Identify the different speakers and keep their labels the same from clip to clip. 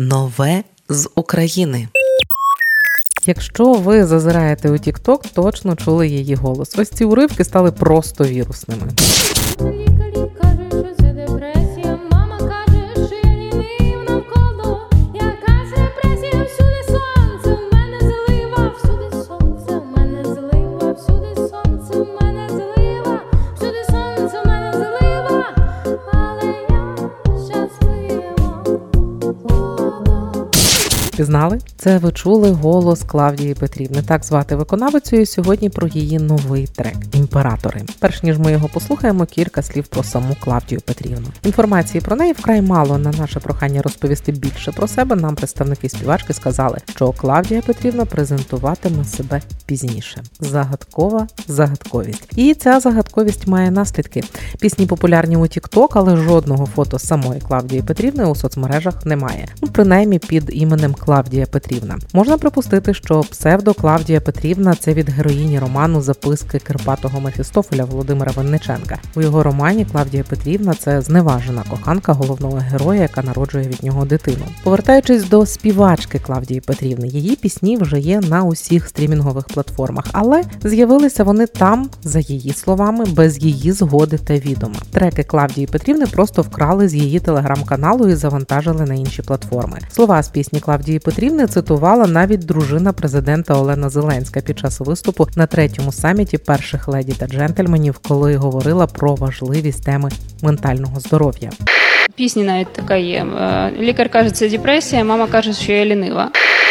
Speaker 1: Нове з України.
Speaker 2: Якщо ви зазираєте у TikTok, точно чули її голос. Ось ці уривки стали просто вірусними. Пізнали? Це ви чули голос Клавдії Петрівни. Так звати виконавицю. І сьогодні про її новий трек Імператори. Перш ніж ми його послухаємо, кілька слів про саму Клавдію Петрівну. Інформації про неї вкрай мало. На наше прохання розповісти більше про себе. Нам представники співачки сказали, що Клавдія Петрівна презентуватиме себе пізніше. Загадкова загадковість. І ця загадковість має наслідки. Пісні популярні у TikTok, але жодного фото самої Клавдії Петрівни у соцмережах немає. Ну, принаймні під іменем Клавдія Петрівна. Можна припустити, що псевдо Клавдія Петрівна це від героїні роману Записки Кирпатого Мефістофеля Володимира Винниченка. У його романі Клавдія Петрівна це зневажена коханка головного героя, яка народжує від нього дитину. Повертаючись до співачки Клавдії Петрівни, її пісні вже є на усіх стрімінгових платформах, але з'явилися вони там, за її словами, без її згоди та відома. Треки Клавдії Петрівни просто вкрали з її телеграм-каналу і завантажили на інші платформи. Слова з пісні Клавдії Петрівни цитувала навіть дружина президента Олена Зеленська під час виступу на третьому саміті перших леді та джентльменів, коли говорила про важливість теми ментального здоров'я.
Speaker 3: Пісні навіть така є. Е, Лікар каже, це депресія, мама каже, що я лінива.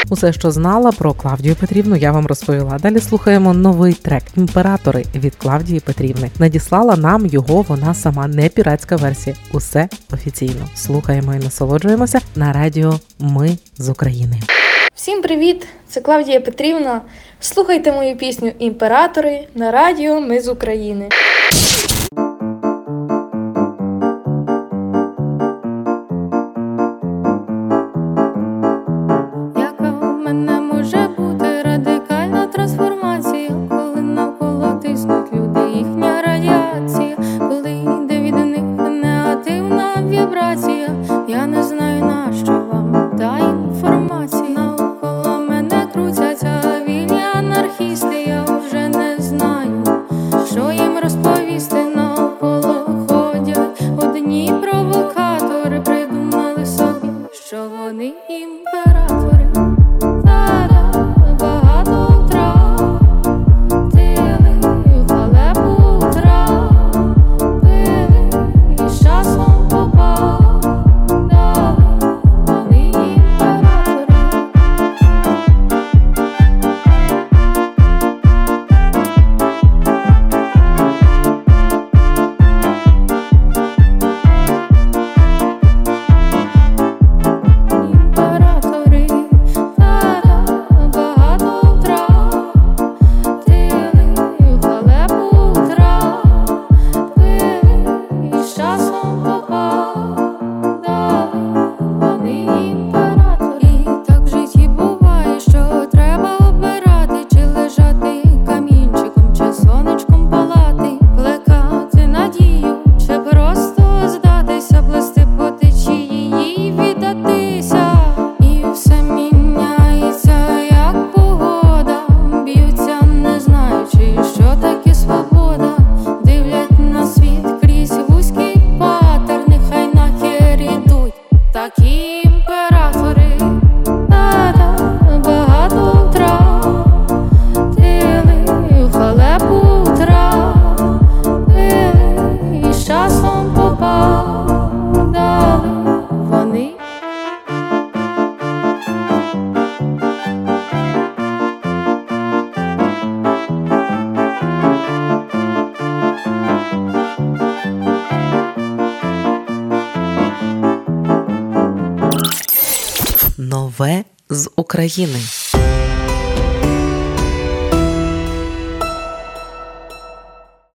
Speaker 2: Усе, що знала про Клавдію Петрівну, я вам розповіла. Далі слухаємо новий трек Імператори від Клавдії Петрівни. Надіслала нам його вона сама, не піратська версія. Усе офіційно. Слухаємо і насолоджуємося на радіо Ми з України.
Speaker 4: Всім привіт! Це Клавдія Петрівна. Слухайте мою пісню Імператори на радіо Ми з України.
Speaker 5: Вібрація, я не знаю на що вам та інформація. Навколо мене крутяться вільні анархісти, я вже не знаю, що їм розповісти навколо ходять одні провокатори, придумали собі, що вони імператори.
Speaker 1: Нове з України.